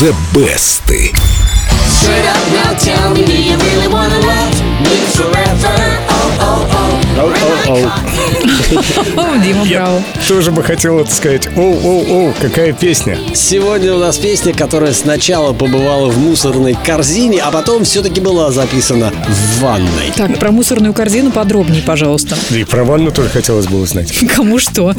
the best. Straight up now, tell me, do you really wanna love me forever? Oh, oh, oh. Oh, oh, oh. Дима, браво. Тоже бы хотел это сказать. Оу-оу-оу, какая песня. Сегодня у нас песня, которая сначала побывала в мусорной корзине, а потом все-таки была записана в ванной. Так, про мусорную корзину подробнее, пожалуйста. Да и про ванну тоже хотелось бы узнать. Кому что?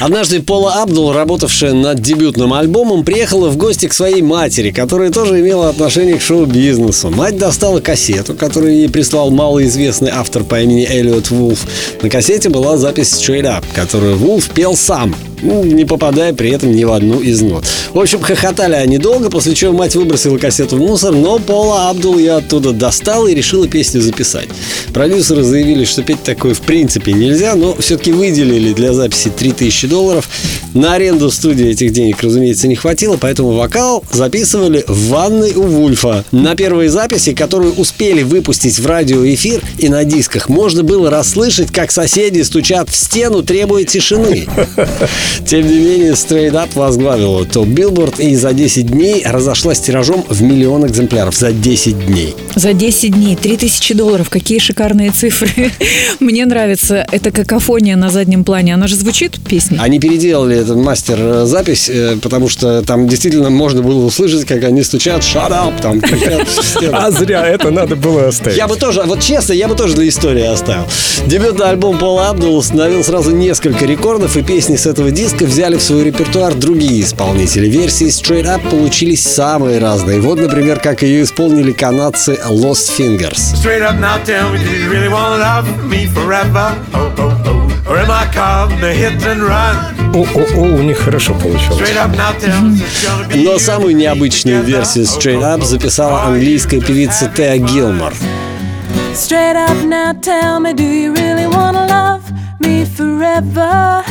Однажды Пола Абдул, работавшая над дебютным альбомом, приехала в гости к своей матери, которая тоже имела отношение к шоу-бизнесу. Мать достала кассету, которую ей прислал малоизвестный автор по имени Эллиот Вулф. На кассете была запись Straight Up, которую Вулф пел сам, не попадая при этом ни в одну из нот. В общем, хохотали они долго, после чего мать выбросила кассету в мусор, но Пола Абдул я оттуда достал и решила песню записать. Продюсеры заявили, что петь такое в принципе нельзя, но все-таки выделили для записи 3000 долларов. На аренду студии этих денег, разумеется, не хватило, поэтому вокал записывали в ванной у Вульфа. На первой записи, которую успели выпустить в радиоэфир и на дисках, можно было расслышать, как соседи стучат в стену, требуя тишины. Тем не менее, Straight Up возглавила топ Билборд и за 10 дней разошлась тиражом в миллион экземпляров. За 10 дней. За 10 дней 3000 долларов. Какие шикарные цифры. Мне нравится эта какофония на заднем плане. Она же звучит, песня? Они переделали этот мастер-запись, э, потому что там действительно можно было услышать, как они стучат «Shut up!» там. А зря, это надо было оставить. Я бы тоже, вот честно, я бы тоже для истории оставил. Дебютный альбом Пола Абдула установил сразу несколько рекордов, и песни с этого диска взяли в свой репертуар другие исполнители. Версии Straight Up получились самые разные. Вот, например, как ее исполнили канадцы Lost Fingers. Oh, oh, oh. О-о-о, у них хорошо получилось. Но самую необычную версию Straight Up записала английская певица Теа Гилмор. Straight up now, tell me, do you really wanna love me forever?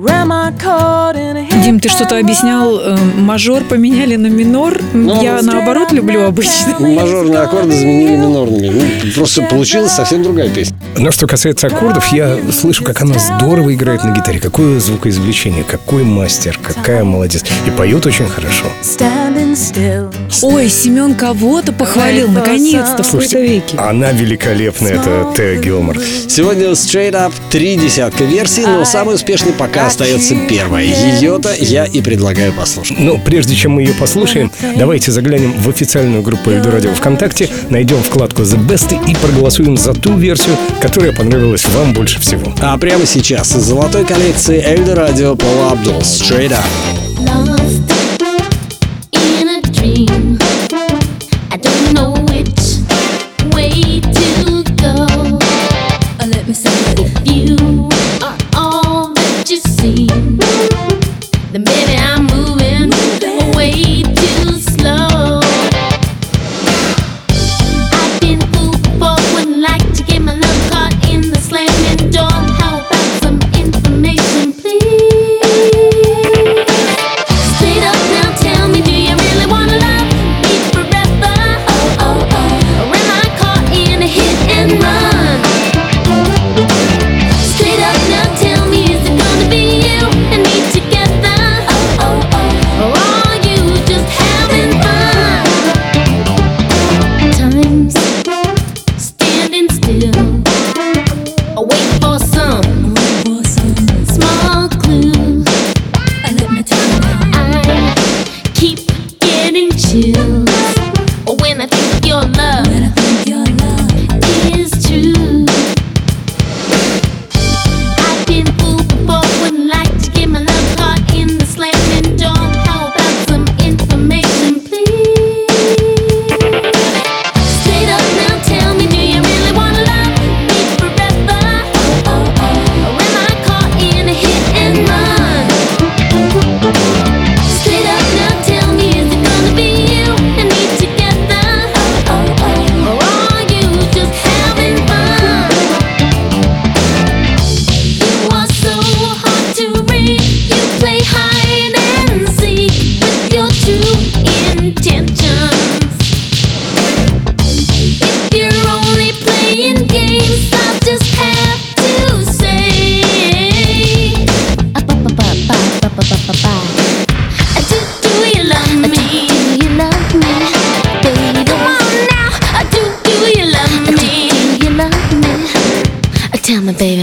grandma caught in a Дим, ты что-то объяснял, э, мажор поменяли на минор. Ну, Я наоборот люблю обычно. Мажорные аккорды заменили минорными. Ну, просто получилась совсем другая песня. Но что касается аккордов, я слышу, как она здорово играет на гитаре. Какое звукоизвлечение, какой мастер, какая молодец. И поет очень хорошо. Ой, Семен кого-то похвалил, наконец-то, в кои-то веки. Она великолепная, это Теа Гилмор. Сегодня Straight Up три десятка версий, но самой успешной пока остается первая. Ее-то я и предлагаю послушать. Но прежде чем мы ее послушаем, давайте заглянем в официальную группу Эльду Радио ВКонтакте, найдем вкладку The Best и проголосуем за ту версию, которая понравилась вам больше всего. А прямо сейчас из золотой коллекции Эльдо Радио Пола Абдул Straight Up. Lost in a dream. I don't know which way to go. Let me say If you are all that you seem, my baby.